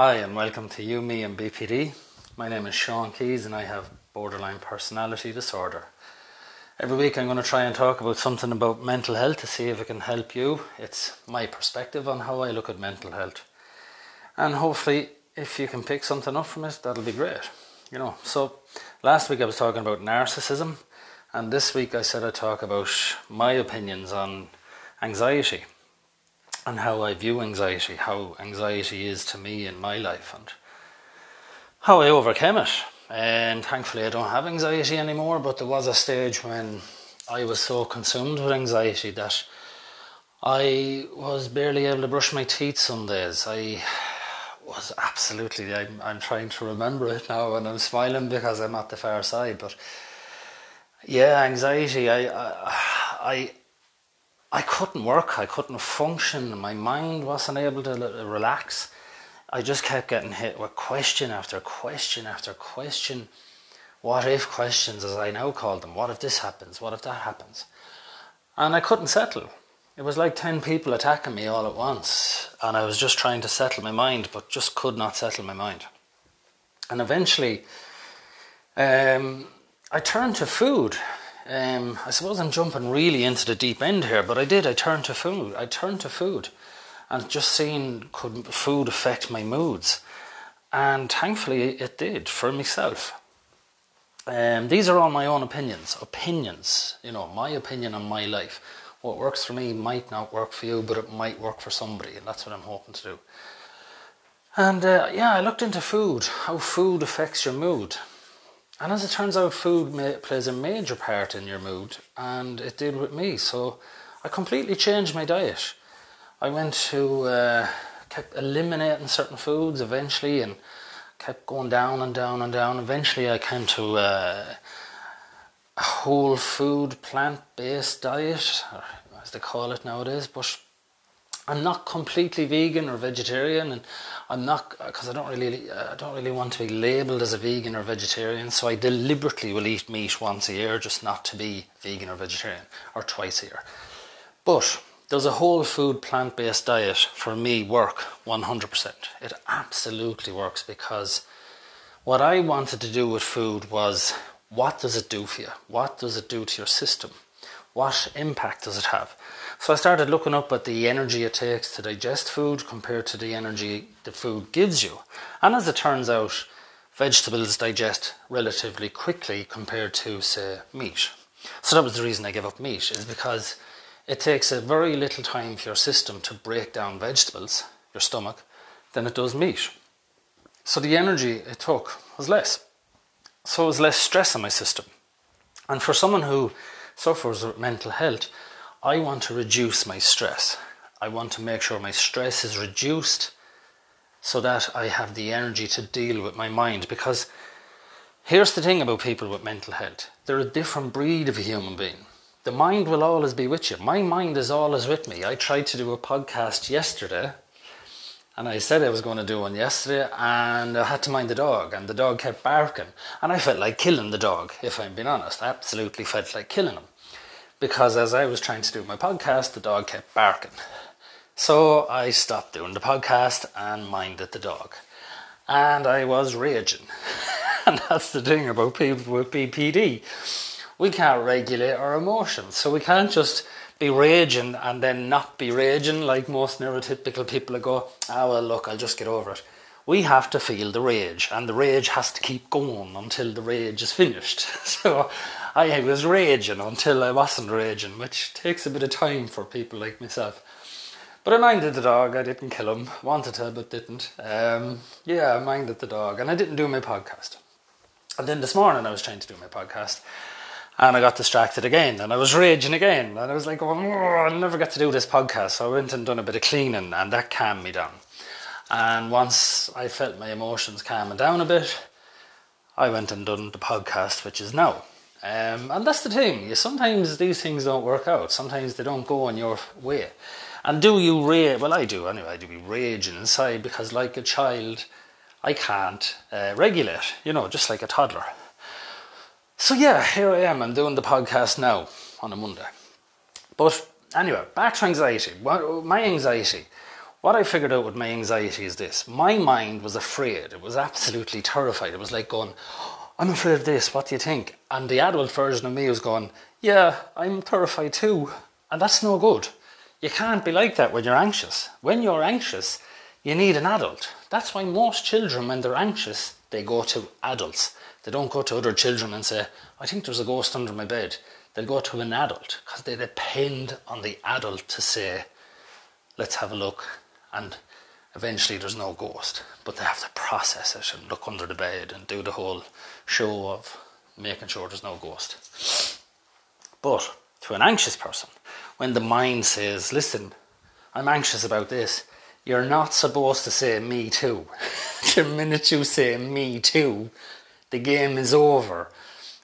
Hi, and welcome to You, Me, and BPD. My name is Sean Keys, and I have borderline personality disorder. Every week, I'm going to try and talk about something about mental health to see if it can help you. It's my perspective on how I look at mental health, and hopefully, if you can pick something up from it, that'll be great. You know, so last week I was talking about narcissism, and this week I said I'd talk about my opinions on anxiety and how I view anxiety, how anxiety is to me in my life, and how I overcame it. And thankfully, I don't have anxiety anymore, but there was a stage when I was so consumed with anxiety that I was barely able to brush my teeth some days. I was absolutely, I'm, I'm trying to remember it now, and I'm smiling because I'm at the far side, but yeah, anxiety, I, I, I I couldn't work, I couldn't function, my mind wasn't able to relax. I just kept getting hit with question after question after question. What if questions, as I now call them. What if this happens? What if that happens? And I couldn't settle. It was like 10 people attacking me all at once. And I was just trying to settle my mind, but just could not settle my mind. And eventually, um, I turned to food um, I suppose I'm jumping really into the deep end here, but I did. I turned to food. I turned to food, and just seeing could food affect my moods, and thankfully it did for myself. Um, these are all my own opinions. Opinions, you know, my opinion on my life. What works for me might not work for you, but it might work for somebody, and that's what I'm hoping to do. And uh, yeah, I looked into food, how food affects your mood. And as it turns out, food ma- plays a major part in your mood, and it did with me. So I completely changed my diet. I went to, uh, kept eliminating certain foods eventually, and kept going down and down and down. Eventually, I came to uh, a whole food, plant based diet, as they call it nowadays. But I'm not completely vegan or vegetarian, and I'm not because I don't really I don't really want to be labelled as a vegan or vegetarian. So I deliberately will eat meat once a year, just not to be vegan or vegetarian, or twice a year. But does a whole food plant based diet for me work 100%? It absolutely works because what I wanted to do with food was what does it do for you? What does it do to your system? What impact does it have? So I started looking up at the energy it takes to digest food compared to the energy the food gives you. And as it turns out, vegetables digest relatively quickly compared to, say, meat. So that was the reason I gave up meat, is because it takes a very little time for your system to break down vegetables, your stomach, than it does meat. So the energy it took was less. So it was less stress on my system. And for someone who suffers with mental health, I want to reduce my stress. I want to make sure my stress is reduced so that I have the energy to deal with my mind. Because here's the thing about people with mental health they're a different breed of a human being. The mind will always be with you. My mind is always with me. I tried to do a podcast yesterday and I said I was going to do one yesterday, and I had to mind the dog, and the dog kept barking, and I felt like killing the dog, if I'm being honest. I absolutely felt like killing him because as I was trying to do my podcast, the dog kept barking. So I stopped doing the podcast and minded the dog. And I was raging. and that's the thing about people with BPD. We can't regulate our emotions. So we can't just be raging and then not be raging like most neurotypical people go, ah, well, look, I'll just get over it. We have to feel the rage, and the rage has to keep going until the rage is finished. So I was raging until I wasn't raging, which takes a bit of time for people like myself. But I minded the dog. I didn't kill him. Wanted to, but didn't. Um, yeah, I minded the dog, and I didn't do my podcast. And then this morning I was trying to do my podcast, and I got distracted again, and I was raging again, and I was like, oh, I'll never get to do this podcast. So I went and done a bit of cleaning, and that calmed me down. And once I felt my emotions calming down a bit, I went and done the podcast, which is now. Um, and that's the thing. Sometimes these things don't work out. Sometimes they don't go in your way. And do you rage? Well, I do anyway. I do be raging inside because, like a child, I can't uh, regulate. You know, just like a toddler. So yeah, here I am. I'm doing the podcast now on a Monday. But anyway, back to anxiety. My anxiety. what I figured out with my anxiety is this my mind was afraid, it was absolutely terrified. It was like going, I'm afraid of this, what do you think? And the adult version of me was going, Yeah, I'm terrified too. And that's no good. You can't be like that when you're anxious. When you're anxious, you need an adult. That's why most children, when they're anxious, they go to adults. They don't go to other children and say, I think there's a ghost under my bed. They'll go to an adult because they depend on the adult to say, let's have a look. And eventually there's no ghost. But they have to process it and look under the bed and do the whole show of making sure there's no ghost. But to an anxious person, when the mind says, listen, I'm anxious about this, you're not supposed to say me too. the minute you say me too, the game is over.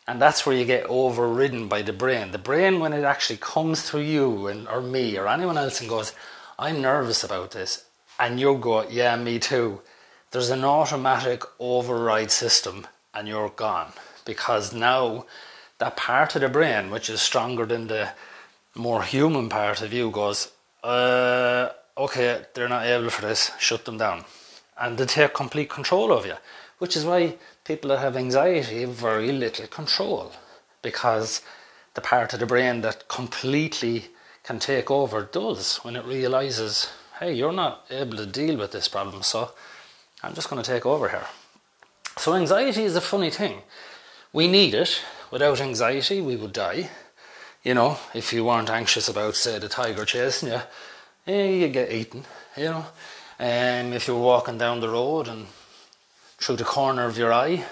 And that's where you get overridden by the brain. The brain, when it actually comes through you and, or me or anyone else and goes, I'm nervous about this, and you go, yeah, me too, there's an automatic override system and you're gone. Because now that part of the brain, which is stronger than the more human part of you, goes, uh, okay, they're not able for this, shut them down. And they take complete control of you, which is why people that have anxiety have very little control because the part of the brain that completely can take over does when it realizes, hey, you're not able to deal with this problem, so I'm just going to take over here. So, anxiety is a funny thing. We need it. Without anxiety, we would die. You know, if you weren't anxious about, say, the tiger chasing you, yeah, you get eaten, you know. Um, if you were walking down the road and through the corner of your eye,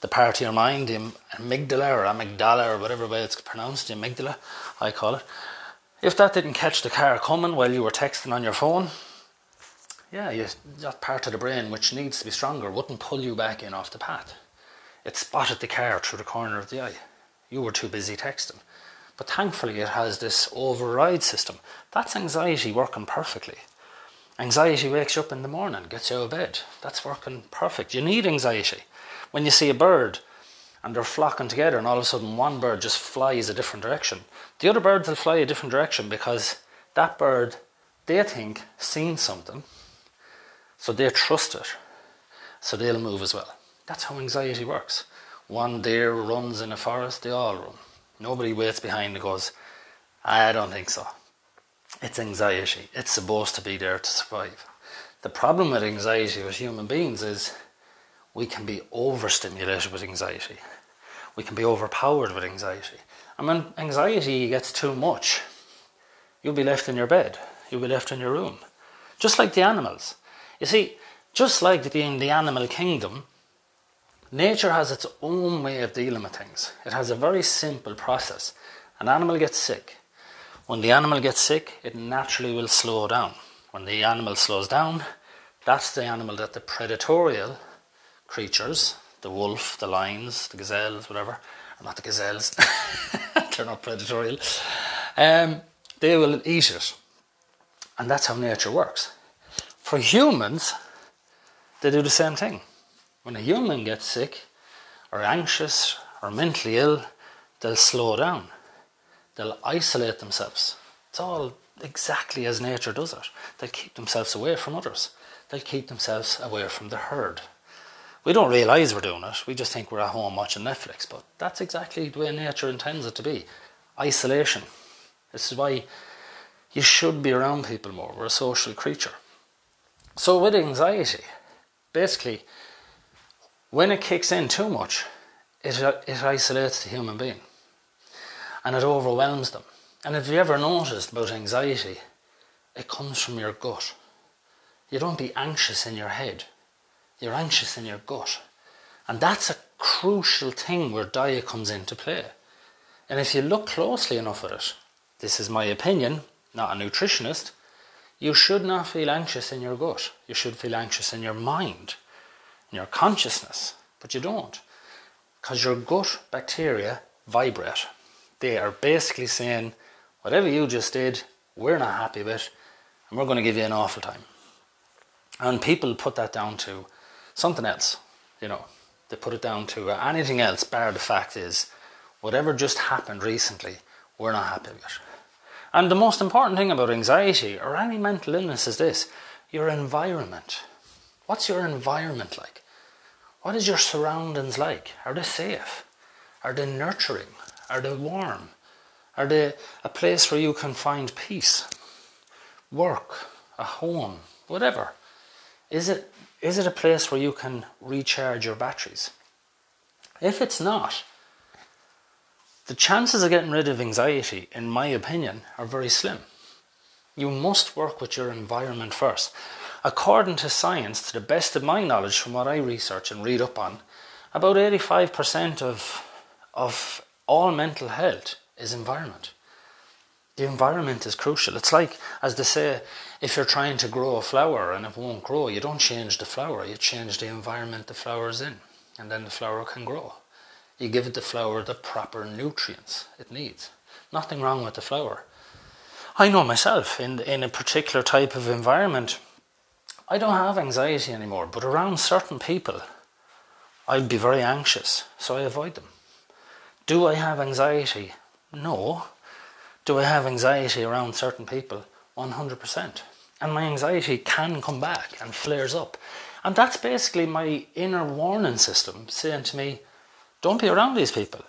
the part of your mind, the amygdala or amygdala or whatever way it's pronounced, the amygdala, I call it. If that didn't catch the car coming while you were texting on your phone, yeah, you, that part of the brain which needs to be stronger wouldn't pull you back in off the path. It spotted the car through the corner of the eye. You were too busy texting. But thankfully, it has this override system. That's anxiety working perfectly. Anxiety wakes you up in the morning, gets you out of bed. That's working perfect. You need anxiety. When you see a bird and they're flocking together, and all of a sudden one bird just flies a different direction, the other birds will fly a different direction because that bird, they think, seen something, so they trust it, so they'll move as well. That's how anxiety works. One deer runs in a forest, they all run. Nobody waits behind and goes, I don't think so. It's anxiety. It's supposed to be there to survive. The problem with anxiety with human beings is we can be overstimulated with anxiety. We can be overpowered with anxiety. And when anxiety gets too much, you'll be left in your bed. You'll be left in your room. Just like the animals. You see, just like in the animal kingdom, nature has its own way of dealing with things. It has a very simple process. An animal gets sick. When the animal gets sick, it naturally will slow down. When the animal slows down, that's the animal that the predatorial creatures, the wolf, the lions, the gazelles, whatever, or not the gazelles, they're not predatorial, um, they will eat it. And that's how nature works. For humans, they do the same thing. When a human gets sick, or anxious, or mentally ill, they'll slow down They'll isolate themselves. It's all exactly as nature does it. They'll keep themselves away from others. They'll keep themselves away from the herd. We don't realise we're doing it. We just think we're at home watching Netflix. But that's exactly the way nature intends it to be. Isolation. This is why you should be around people more. We're a social creature. So with anxiety, basically, when it kicks in too much, it, it isolates the human being and it overwhelms them. And if you ever noticed about anxiety, it comes from your gut. You don't be anxious in your head, you're anxious in your gut. And that's a crucial thing where diet comes into play. And if you look closely enough at it, this is my opinion, not a nutritionist, you should not feel anxious in your gut. You should feel anxious in your mind, in your consciousness, but you don't. Because your gut bacteria vibrate. They are basically saying, whatever you just did, we're not happy with, and we're going to give you an awful time. And people put that down to something else, you know. They put it down to uh, anything else, bar the fact is, whatever just happened recently, we're not happy with. And the most important thing about anxiety or any mental illness is this your environment. What's your environment like? What is your surroundings like? Are they safe? Are they nurturing? Are they warm? Are they a place where you can find peace? Work, a home, whatever. Is it, is it a place where you can recharge your batteries? If it's not, the chances of getting rid of anxiety, in my opinion, are very slim. You must work with your environment first. According to science, to the best of my knowledge, from what I research and read up on, about 85% of, of all mental health is environment. The environment is crucial. It's like, as they say, if you're trying to grow a flower and it won't grow, you don't change the flower, you change the environment the flower is in, and then the flower can grow. You give it the flower the proper nutrients it needs. Nothing wrong with the flower. I know myself in in a particular type of environment, I don't have anxiety anymore, but around certain people, I'd be very anxious, so I avoid them. Do I have anxiety? No. Do I have anxiety around certain people? 100%. And my anxiety can come back and flares up. And that's basically my inner warning system saying to me, don't be around these people.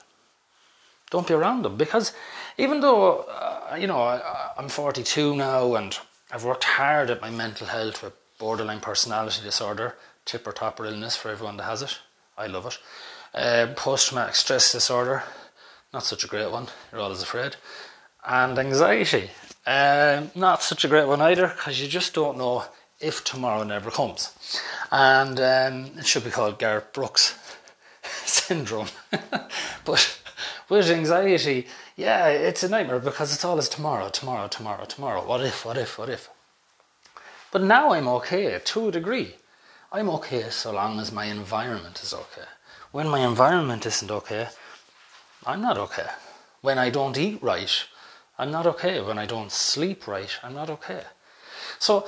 Don't be around them. Because even though, uh, you know, I, I'm 42 now and I've worked hard at my mental health with borderline personality disorder, tip or topper illness for everyone that has it. I love it. Uh, Post traumatic stress disorder, not such a great one. You're always afraid. And anxiety, uh, not such a great one either because you just don't know if tomorrow never comes. And um, it should be called Garth Brooks syndrome. but with anxiety, yeah, it's a nightmare because it's always tomorrow, tomorrow, tomorrow, tomorrow. What if, what if, what if? But now I'm okay to a degree. I'm okay so long as my environment is okay. When my environment isn't okay, I'm not okay. When I don't eat right, I'm not okay. When I don't sleep right, I'm not okay. So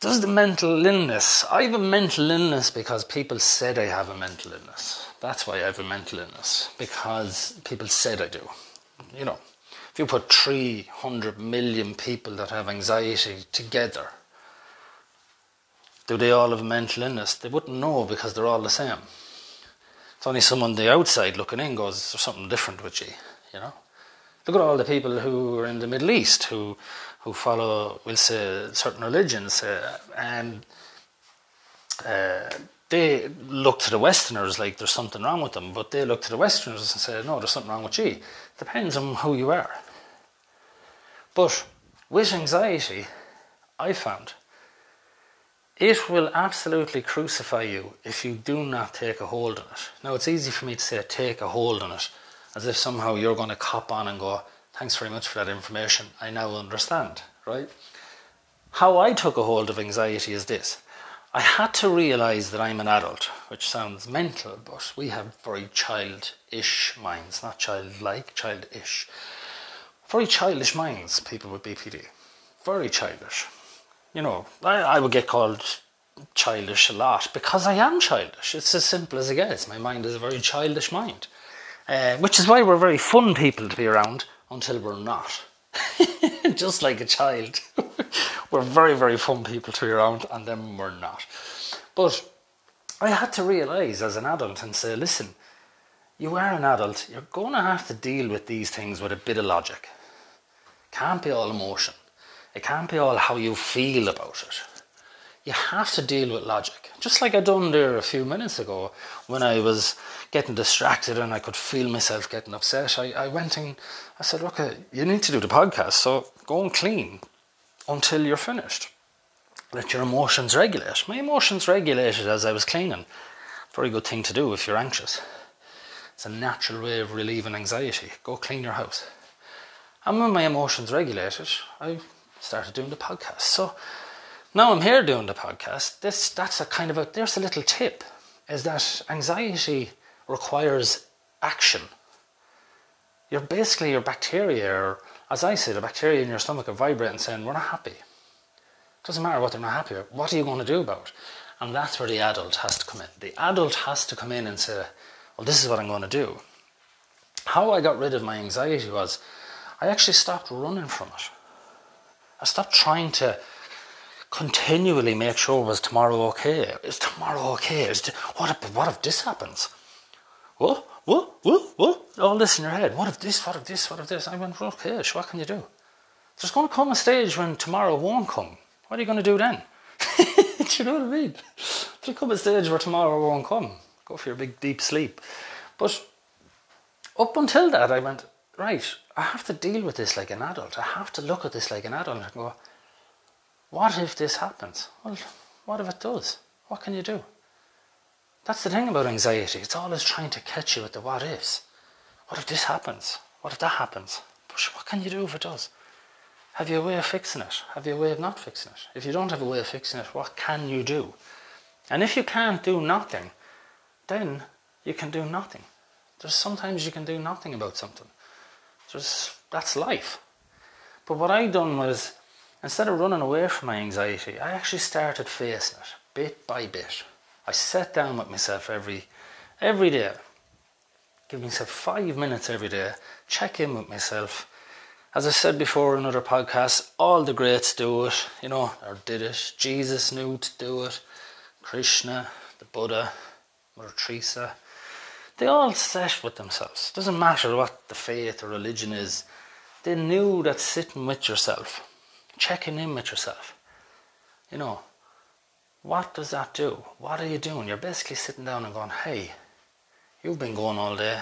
does the mental illness. I have a mental illness because people said I have a mental illness. That's why I have a mental illness, because people said I do. You know, if you put 300 million people that have anxiety together, do they all have a mental illness? They wouldn't know because they're all the same. It's only someone on the outside looking in goes, there's something different with you, you know? Look at all the people who are in the Middle East who who follow, we'll say, certain religions, uh, and uh, they look to the Westerners like there's something wrong with them, but they look to the Westerners and say, no, there's something wrong with you. Depends on who you are. But with anxiety, I found it will absolutely crucify you if you do not take a hold on it. Now, it's easy for me to say take a hold on it as if somehow you're going to cop on and go, Thanks very much for that information. I now understand, right? How I took a hold of anxiety is this. I had to realize that I'm an adult, which sounds mental, but we have very childish minds, not childlike, childish. Very childish minds, people with BPD. Very childish. You know, I, I would get called childish a lot because I am childish. It's as simple as it gets. My mind is a very childish mind, uh, which is why we're very fun people to be around until we're not. Just like a child. we're very, very fun people to be around, and then we're not. But I had to realise as an adult and say, listen, you are an adult, you're going to have to deal with these things with a bit of logic. Can't be all emotion. It can't be all how you feel about it. You have to deal with logic. Just like I done there a few minutes ago when I was getting distracted and I could feel myself getting upset. I, I went and I said, Look, uh, you need to do the podcast, so go and clean until you're finished. Let your emotions regulate. My emotions regulated as I was cleaning. Very good thing to do if you're anxious. It's a natural way of relieving anxiety. Go clean your house. And when my emotions regulated, I started doing the podcast. So now I'm here doing the podcast. This that's a kind of a there's a little tip is that anxiety requires action. You're basically your bacteria, or as I say, the bacteria in your stomach are vibrating saying, We're not happy. It doesn't matter what they're not happy with. What are you going to do about it? And that's where the adult has to come in. The adult has to come in and say, Well, this is what I'm going to do. How I got rid of my anxiety was I actually stopped running from it. I stopped trying to continually make sure was tomorrow okay? Is tomorrow okay? Is what if what if this happens? What? Oh, what? What? What? All this in your head. What if this? What if this? What if this? I went, okay, what can you do? There's going to come a stage when tomorrow won't come. What are you going to do then? do you know what I mean? There'll come a stage where tomorrow won't come. Go for your big deep sleep. But up until that, I went, right, I have to deal with this like an adult. I have to look at this like an adult and go, what if this happens? Well, what if it does? What can you do? That's the thing about anxiety. It's always trying to catch you at the what ifs. What if this happens? What if that happens? But what can you do if it does? Have you a way of fixing it? Have you a way of not fixing it? If you don't have a way of fixing it, what can you do? And if you can't do nothing, then you can do nothing. There's sometimes you can do nothing about something. There's, that's life. But what I done was, instead of running away from my anxiety, I actually started facing it bit by bit. I sat down with myself every every day, give myself five minutes every day, check in with myself. As I said before in other podcasts, all the greats do it, you know, or did it. Jesus knew to do it. Krishna, the Buddha, Mother Teresa, they all sat with themselves. Doesn't matter what the faith or religion is. They knew that sitting with yourself, checking in with yourself, you know, what does that do? What are you doing? You're basically sitting down and going, hey, you've been going all day.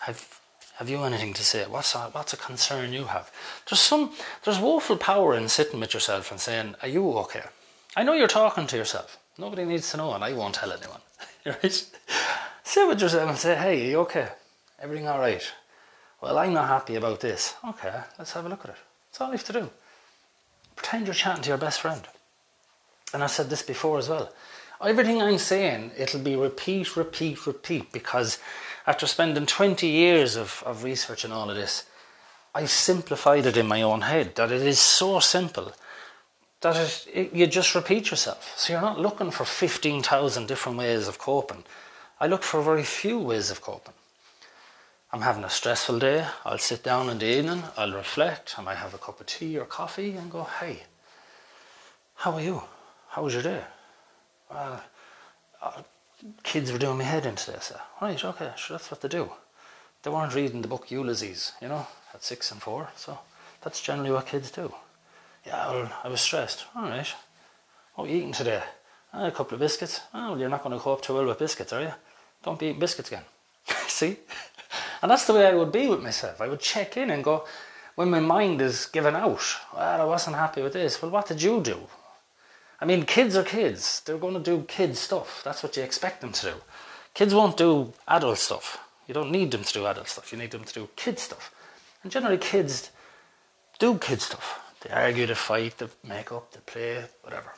Have have you anything to say? What's a, what's a concern you have? There's some there's woeful power in sitting with yourself and saying, Are you okay? I know you're talking to yourself. Nobody needs to know and I won't tell anyone. right? Sit with yourself and say, Hey, are you okay? Everything alright? Well, I'm not happy about this. Okay, let's have a look at it. That's all you have to do. Pretend you're chatting to your best friend and I said this before as well. Everything I'm saying, it'll be repeat, repeat, repeat, because after spending 20 years of, of research and all of this, I simplified it in my own head that it is so simple that it, it, you just repeat yourself. So you're not looking for 15,000 different ways of coping. I look for very few ways of coping. I'm having a stressful day, I'll sit down in the evening, I'll reflect, I might have a cup of tea or coffee and go, hey, how are you? How was your day? Well, uh, kids were doing my head in today. So, right, okay, sure, that's what they do. They weren't reading the book Ulysses, you know, at six and four. So that's generally what kids do. Yeah, well, I was stressed. All right. What are you eating today? Ah, a couple of biscuits. Oh, well, you're not going to cope too well with biscuits, are you? Don't be eating biscuits again. See? And that's the way I would be with myself. I would check in and go, when my mind is given out, well, I wasn't happy with this. Well, what did you do? I mean, kids are kids. They're going to do kid stuff. That's what you expect them to do. Kids won't do adult stuff. You don't need them to do adult stuff. You need them to do kid stuff. And generally, kids do kid stuff. They argue, they fight, they make up, they play, whatever.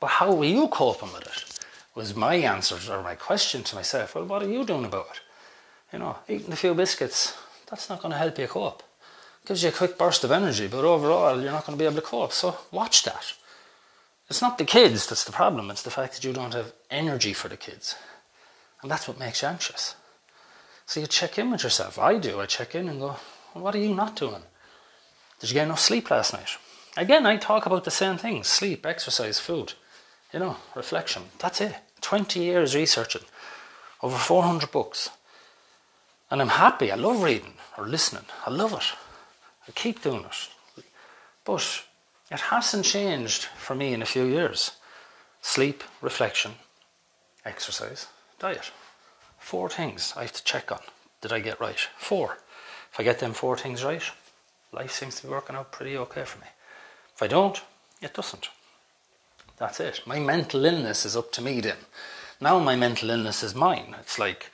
But how were you coping with it? Was my answer or my question to myself, well, what are you doing about it? You know, eating a few biscuits, that's not going to help you cope. gives you a quick burst of energy, but overall, you're not going to be able to cope. So watch that. It's not the kids that's the problem, it's the fact that you don't have energy for the kids. And that's what makes you anxious. So you check in with yourself. I do. I check in and go, well, what are you not doing? Did you get enough sleep last night? Again, I talk about the same things sleep, exercise, food, you know, reflection. That's it. 20 years researching, over 400 books. And I'm happy. I love reading or listening. I love it. I keep doing it. But it hasn't changed for me in a few years. Sleep, reflection, exercise, diet. Four things I have to check on. Did I get right? Four. If I get them four things right, life seems to be working out pretty okay for me. If I don't, it doesn't. That's it. My mental illness is up to me then. Now my mental illness is mine. It's like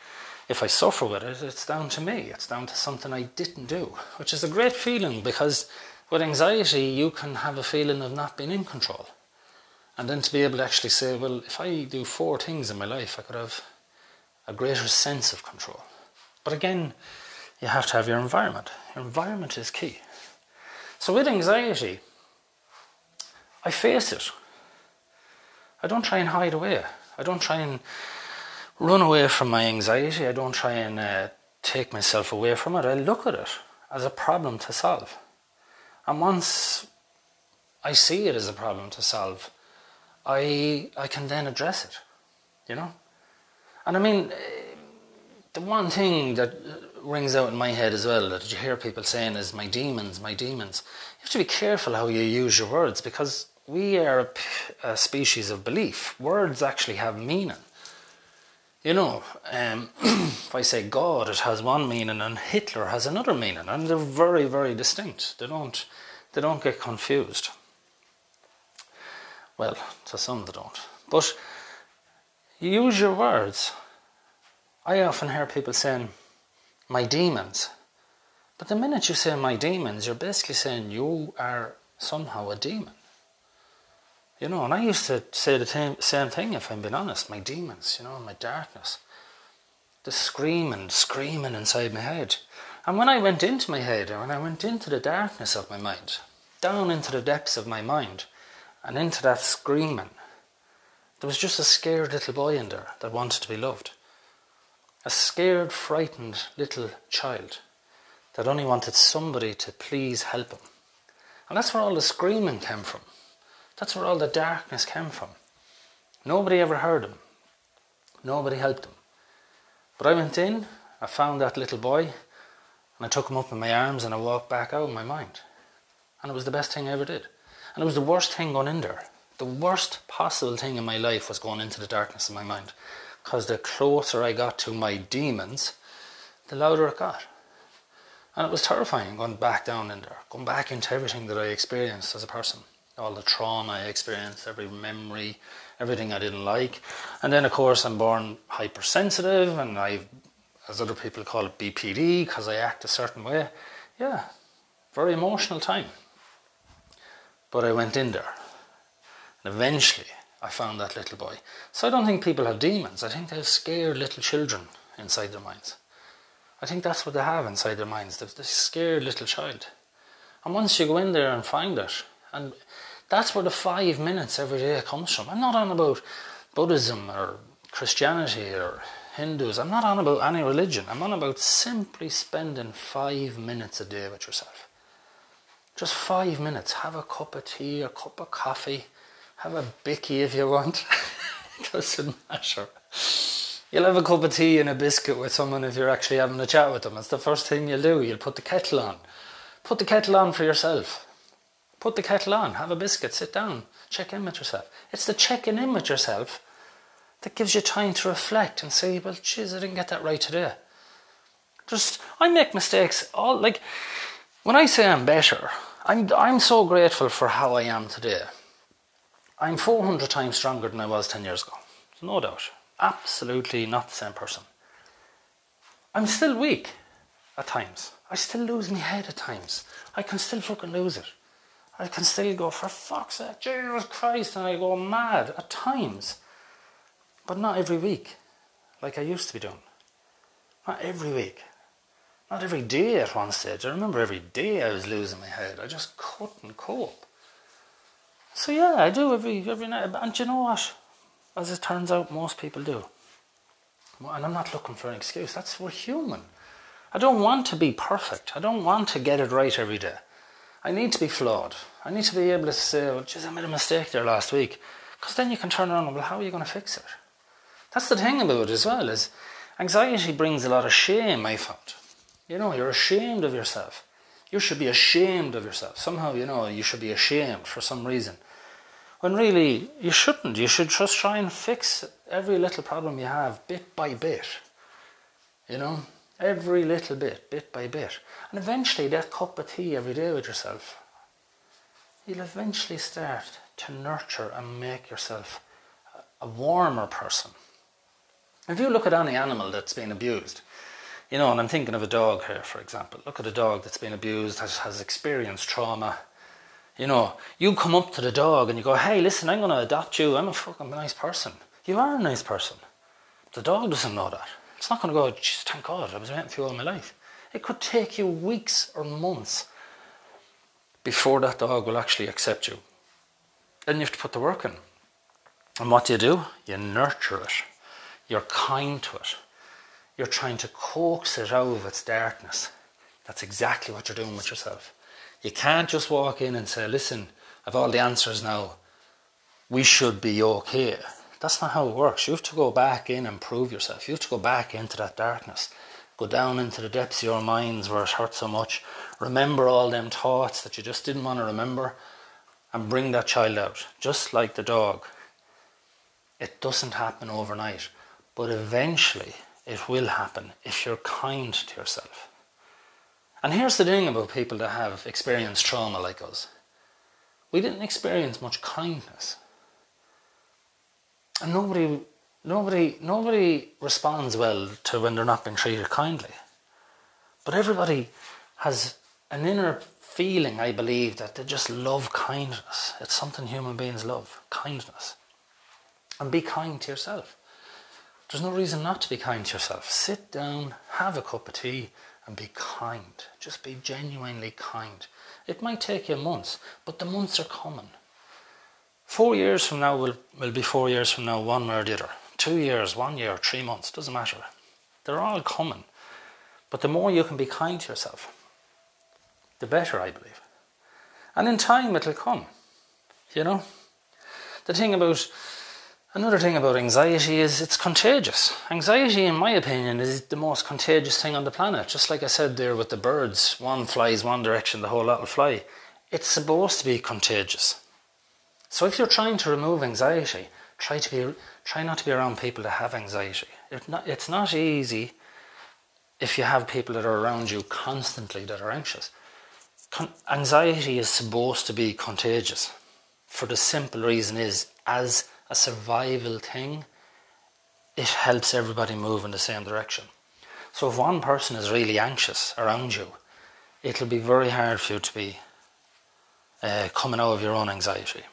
if I suffer with it, it's down to me. It's down to something I didn't do, which is a great feeling because with anxiety, you can have a feeling of not being in control. And then to be able to actually say, well, if I do four things in my life, I could have a greater sense of control. But again, you have to have your environment. Your environment is key. So with anxiety, I face it. I don't try and hide away. I don't try and run away from my anxiety. I don't try and uh, take myself away from it. I look at it as a problem to solve. And once I see it as a problem to solve, I, I can then address it, you know? And I mean, eh, the one thing that eh, rings out in my head as well that you hear people saying is my demons, my demons. You have to be careful how you use your words because we are a, a species of belief. Words actually have meaning. You know, um, if I say God, it has one meaning, and Hitler has another meaning, and they're very, very distinct. They don't, they don't get confused. Well, to some they don't. But you use your words. I often hear people saying, my demons. But the minute you say my demons, you're basically saying you are somehow a demon. You know, and I used to say the same thing if I'm being honest. My demons, you know, my darkness. The screaming, screaming inside my head. And when I went into my head, and when I went into the darkness of my mind, down into the depths of my mind, and into that screaming, there was just a scared little boy in there that wanted to be loved. A scared, frightened little child that only wanted somebody to please help him. And that's where all the screaming came from. That's where all the darkness came from. Nobody ever heard him. Nobody helped him. But I went in, I found that little boy, and I took him up in my arms and I walked back out in my mind. And it was the best thing I ever did. And it was the worst thing going in there. The worst possible thing in my life was going into the darkness of my mind. Because the closer I got to my demons, the louder it got. And it was terrifying going back down in there, going back into everything that I experienced as a person all the trauma I experienced, every memory, everything I didn't like. And then, of course, I'm born hypersensitive, and I, as other people call it, BPD, because I act a certain way. Yeah, very emotional time. But I went in there, and eventually I found that little boy. So I don't think people have demons. I think they have scared little children inside their minds. I think that's what they have inside their minds. They're this scared little child. And once you go in there and find it, and that's where the five minutes every day comes from. I'm not on about Buddhism or Christianity or Hindus. I'm not on about any religion. I'm on about simply spending five minutes a day with yourself. Just five minutes. Have a cup of tea, a cup of coffee, have a bicky if you want. doesn't matter. You'll have a cup of tea and a biscuit with someone if you're actually having a chat with them. It's the first thing you'll do. You'll put the kettle on. Put the kettle on for yourself. Put the kettle on, have a biscuit, sit down, check in with yourself. It's the checking in with yourself that gives you time to reflect and say, well, jeez, I didn't get that right today. Just, I make mistakes all, like, when I say I'm better, I'm, I'm so grateful for how I am today. I'm 400 times stronger than I was 10 years ago. No doubt. Absolutely not the same person. I'm still weak at times. I still lose my head at times. I can still fucking lose it. I can still go, for fuck's sake, Jesus Christ, and I go mad at times. But not every week, like I used to be doing. Not every week. Not every day at one stage. I remember every day I was losing my head. I just couldn't cope. So yeah, I do every every night. And you know what? As it turns out, most people do. And I'm not looking for an excuse. That's we're human. I don't want to be perfect. I don't want to get it right every day. I need to be flawed. I need to be able to say, well, geez, I made a mistake there last week. Because then you can turn around and, well, how are you going to fix it? That's the thing about it as well, is anxiety brings a lot of shame, I found. You know, you're ashamed of yourself. You should be ashamed of yourself. Somehow, you know, you should be ashamed for some reason. When really, you shouldn't. You should just try and fix every little problem you have bit by bit. You know, every little bit, bit by bit. And eventually, that cup of tea every day with yourself, you'll eventually start to nurture and make yourself a warmer person. If you look at any animal that's been abused, you know, and I'm thinking of a dog here, for example. Look at a dog that's been abused, has, has experienced trauma. You know, you come up to the dog and you go, hey, listen, I'm going to adopt you. I'm a fucking nice person. You are a nice person. The dog doesn't know that. It's not going to go, Jeez, thank God, I was waiting you all my life. It could take you weeks or months before that dog will actually accept you. Then you have to put the work in. And what do you do? You nurture it. You're kind to it. You're trying to coax it out of its darkness. That's exactly what you're doing with yourself. You can't just walk in and say, listen, I've all the answers now. We should be okay. That's not how it works. You have to go back in and prove yourself. You have to go back into that darkness. Go down into the depths of your minds where it hurts so much. Remember all them thoughts that you just didn't want to remember and bring that child out. Just like the dog. It doesn't happen overnight, but eventually it will happen if you're kind to yourself. And here's the thing about people that have experienced trauma like us we didn't experience much kindness. And nobody, nobody, nobody responds well to when they're not being treated kindly. But everybody has an inner feeling, I believe, that they just love kindness. It's something human beings love kindness. And be kind to yourself. There's no reason not to be kind to yourself. Sit down, have a cup of tea, and be kind. Just be genuinely kind. It might take you months, but the months are coming. Four years from now will, will be four years from now, one way or the other. Two years, one year, three months, doesn't matter. They're all coming. But the more you can be kind to yourself, the better, I believe. And in time it'll come. You know? The thing about Another thing about anxiety is it's contagious. Anxiety, in my opinion, is the most contagious thing on the planet. Just like I said there with the birds, one flies one direction, the whole lot will fly. It's supposed to be contagious. So if you're trying to remove anxiety, try to be try not to be around people that have anxiety. It's not, it's not easy if you have people that are around you constantly that are anxious. Con- anxiety is supposed to be contagious. For the simple reason is as a survival thing, it helps everybody move in the same direction. So if one person is really anxious around you, it'll be very hard for you to be uh, coming out of your own anxiety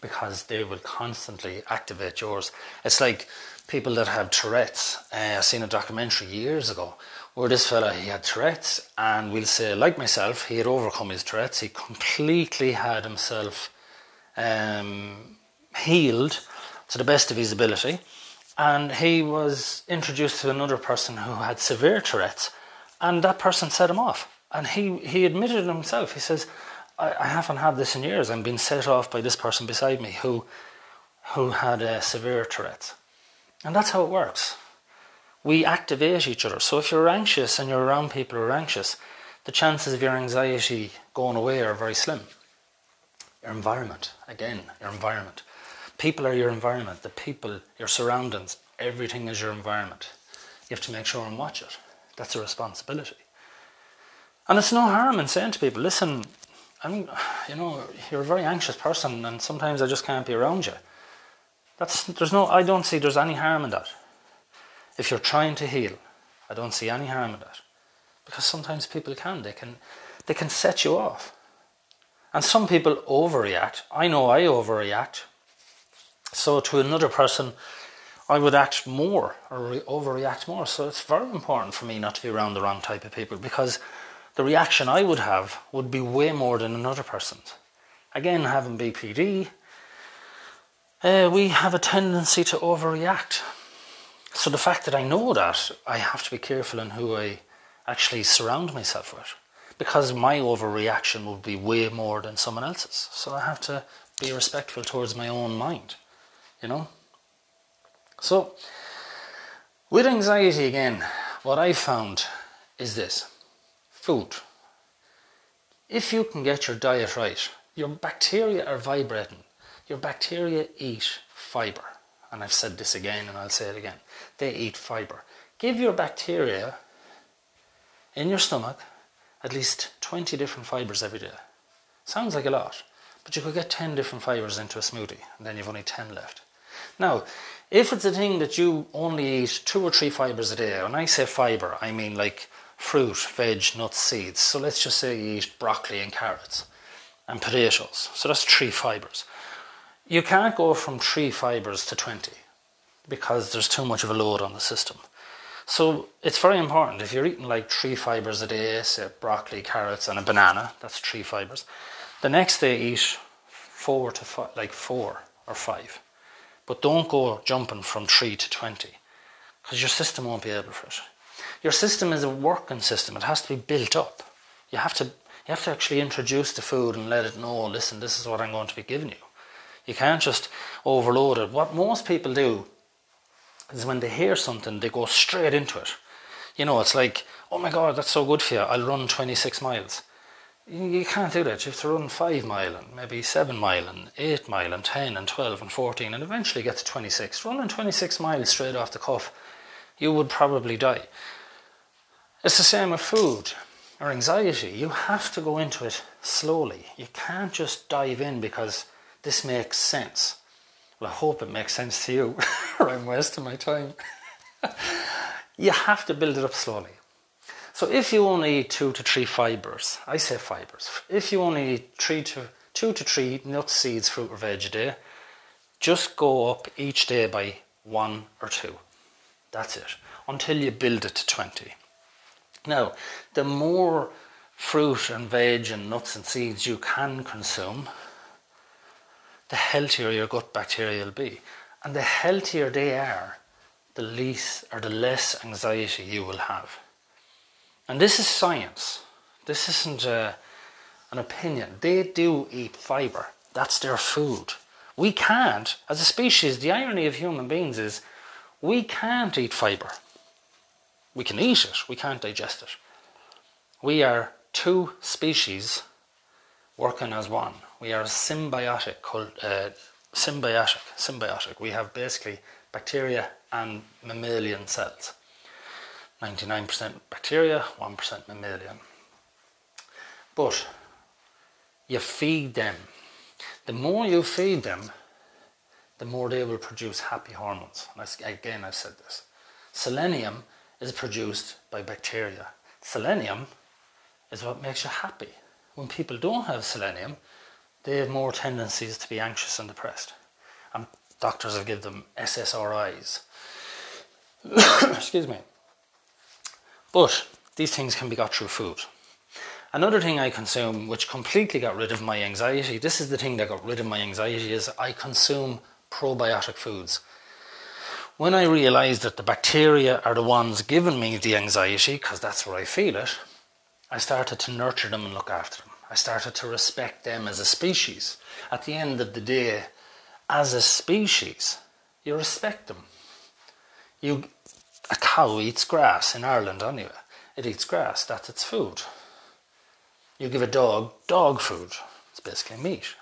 because they will constantly activate yours. It's like people that have Tourette's. Uh, I seen a documentary years ago where this fella he had Tourette's, and we'll say like myself, he had overcome his Tourette's. He completely had himself um, healed to the best of his ability. And he was introduced to another person who had severe Tourette's, and that person set him off. And he, he admitted himself. He says, I, I haven't had this in years. I'm being set off by this person beside me who, who had a severe Tourette's. And that's how it works. We activate each other. So if you're anxious and you're around people who are anxious, the chances of your anxiety going away are very slim. Your environment, again, your environment. People are your environment, the people, your surroundings, everything is your environment. You have to make sure and watch it. That's a responsibility. And it's no harm in saying to people, listen, I'm, you know, you're a very anxious person, and sometimes I just can't be around you. That's there's no. I don't see there's any harm in that. If you're trying to heal, I don't see any harm in that, because sometimes people can. They can, they can set you off, and some people overreact. I know I overreact so to another person, I would act more or re- overreact more. So it's very important for me not to be around the wrong type of people because the reaction I would have would be way more than another person's. Again, having BPD, uh, we have a tendency to overreact. So the fact that I know that, I have to be careful in who I actually surround myself with because my overreaction would be way more than someone else's. So I have to be respectful towards my own mind you know. So, with anxiety again, what I found is this food. If you can get your diet right, your bacteria are vibrating. Your bacteria eat fiber. And I've said this again and I'll say it again. They eat fiber. Give your bacteria in your stomach at least 20 different fibers every day. Sounds like a lot, but you could get 10 different fibers into a smoothie and then you've only 10 left. Now, if it's a thing that you only eat two or three fibres a day, when I say fibre, I mean like fruit, veg, nuts, seeds. So let's just say you eat broccoli and carrots and potatoes. So that's three fibres. You can't go from three fibres to 20 because there's too much of a load on the system. So it's very important if you're eating like three fibres a day, say broccoli, carrots, and a banana, that's three fibres. The next day eat four to five, like four or five. But don't go jumping from 3 to 20 because your system won't be able for it. Your system is a working system. It has to be built up. You have to you have to actually introduce the food and let it know, listen, this is what I'm going to be giving you. You can't just overload it. What most people do is when they hear something, they go straight into it. You know, it's like, oh my God, that's so good for you. I'll run 26 miles. You can't do that. You have to run 5 mile and maybe 7 mile and 8 mile and 10 and 12 and 14 and eventually get to 26. Running 26 miles straight off the cuff, you would probably die. It's the same with food or anxiety. You have to go into it slowly. You can't just dive in because this makes sense. Well, I hope it makes sense to you, or I'm wasting my time. you have to build it up slowly. So if you only eat two to three fibres, I say fibres. If you only eat three to two to three nuts, seeds, fruit, or veg a day, just go up each day by one or two. That's it. Until you build it to 20. Now, the more fruit and veg and nuts and seeds you can consume, the healthier your gut bacteria will be. And the healthier they are, the least or the less anxiety you will have. And this is science. This isn't a, uh, an opinion. They do eat fiber. That's their food. We can't, as a species, the irony of human beings is we can't eat fiber. We can eat it, we can't digest it. We are two species working as one. We are symbiotic, uh, symbiotic, symbiotic. We have basically bacteria and mammalian cells. 99% bacteria, 1% mammalian. But you feed them. The more you feed them, the more they will produce happy hormones. And again, I've said this. Selenium is produced by bacteria. Selenium is what makes you happy. When people don't have selenium, they have more tendencies to be anxious and depressed. And doctors have given them SSRIs. Excuse me. But these things can be got through food. Another thing I consume, which completely got rid of my anxiety, this is the thing that got rid of my anxiety, is I consume probiotic foods. When I realised that the bacteria are the ones giving me the anxiety, because that's where I feel it, I started to nurture them and look after them. I started to respect them as a species. At the end of the day, as a species, you respect them. You a cow eats grass in Ireland anyway. It eats grass, that's its food. You give a dog dog food, it's basically meat.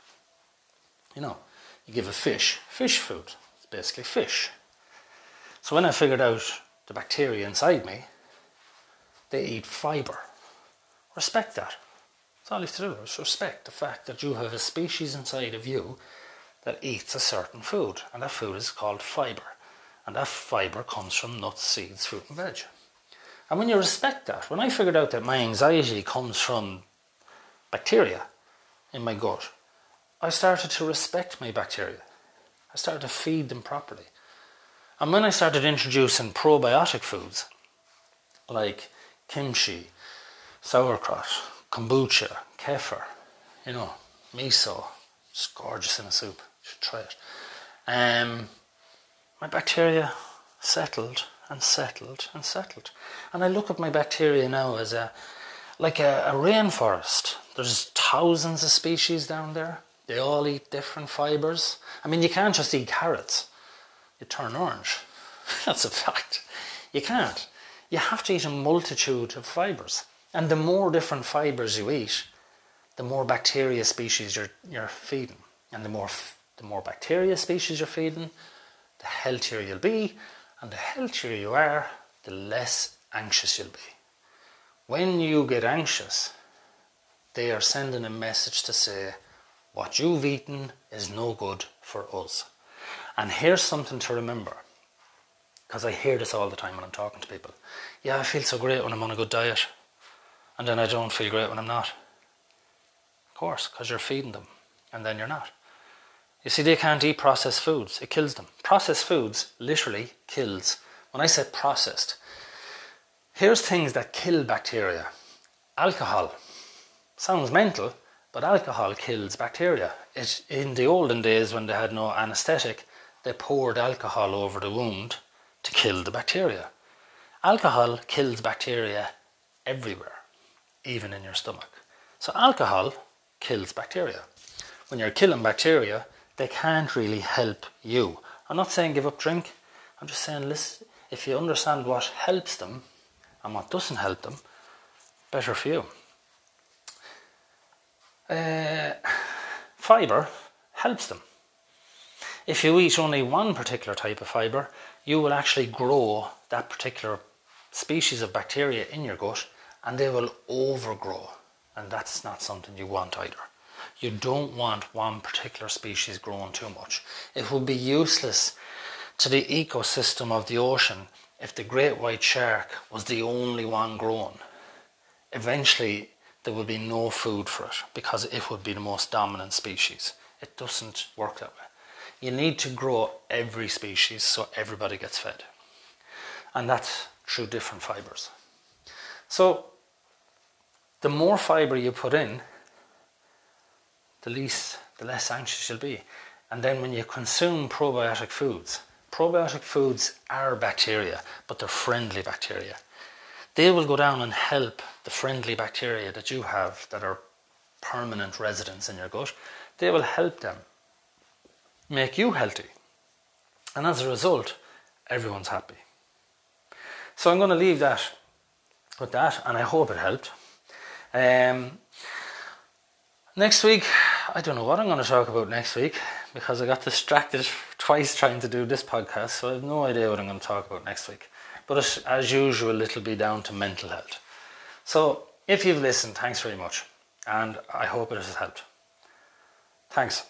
You know, you give a fish fish food, it's basically fish. So when I figured out the bacteria inside me, they eat fibre. Respect that. That's all you have to do is respect the fact that you have a species inside of you that eats a certain food, and that food is called fibre. And that fibre comes from nuts, seeds, fruit, and veg. And when you respect that, when I figured out that my anxiety comes from bacteria in my gut, I started to respect my bacteria. I started to feed them properly. And when I started introducing probiotic foods like kimchi, sauerkraut, kombucha, kefir, you know, miso, it's gorgeous in a soup. You should try it. Um, my bacteria settled and settled and settled. And I look at my bacteria now as a like a, a rainforest. There's thousands of species down there. They all eat different fibres. I mean, you can't just eat carrots. You turn orange. That's a fact. You can't. You have to eat a multitude of fibres. And the more different fibres you eat, the more bacteria species you're, you're feeding. And the more, the more bacteria species you're feeding, the healthier you'll be, and the healthier you are, the less anxious you'll be. When you get anxious, they are sending a message to say, what you've eaten is no good for us. And here's something to remember, because I hear this all the time when I'm talking to people. Yeah, I feel so great when I'm on a good diet, and then I don't feel great when I'm not. Of course, because you're feeding them, and then you're not. You see, they can't eat processed foods. It kills them. Processed foods literally kills. When I say processed, here's things that kill bacteria. Alcohol. Sounds mental, but alcohol kills bacteria. It, in the olden days when they had no anaesthetic, they poured alcohol over the wound to kill the bacteria. Alcohol kills bacteria everywhere, even in your stomach. So alcohol kills bacteria. When you're killing bacteria, they can't really help you. I'm not saying give up drink. I'm just saying listen, if you understand what helps them and what doesn't help them, better for you. Uh, fiber helps them. If you eat only one particular type of fiber, you will actually grow that particular species of bacteria in your gut and they will overgrow. And that's not something you want either. You don't want one particular species growing too much. It would be useless to the ecosystem of the ocean if the great white shark was the only one growing. Eventually, there would be no food for it because it would be the most dominant species. It doesn't work that way. You need to grow every species so everybody gets fed. And that's through different fibers. So, the more fiber you put in, the least, the less anxious you'll be. And then when you consume probiotic foods, probiotic foods are bacteria, but they're friendly bacteria. They will go down and help the friendly bacteria that you have that are permanent residents in your gut. They will help them make you healthy. And as a result, everyone's happy. So I'm going to leave that with that, and I hope it helped. Um, next week, I don't know what I'm going to talk about next week because I got distracted twice trying to do this podcast, so I have no idea what I'm going to talk about next week. But as usual, it'll be down to mental health. So if you've listened, thanks very much, and I hope it has helped. Thanks.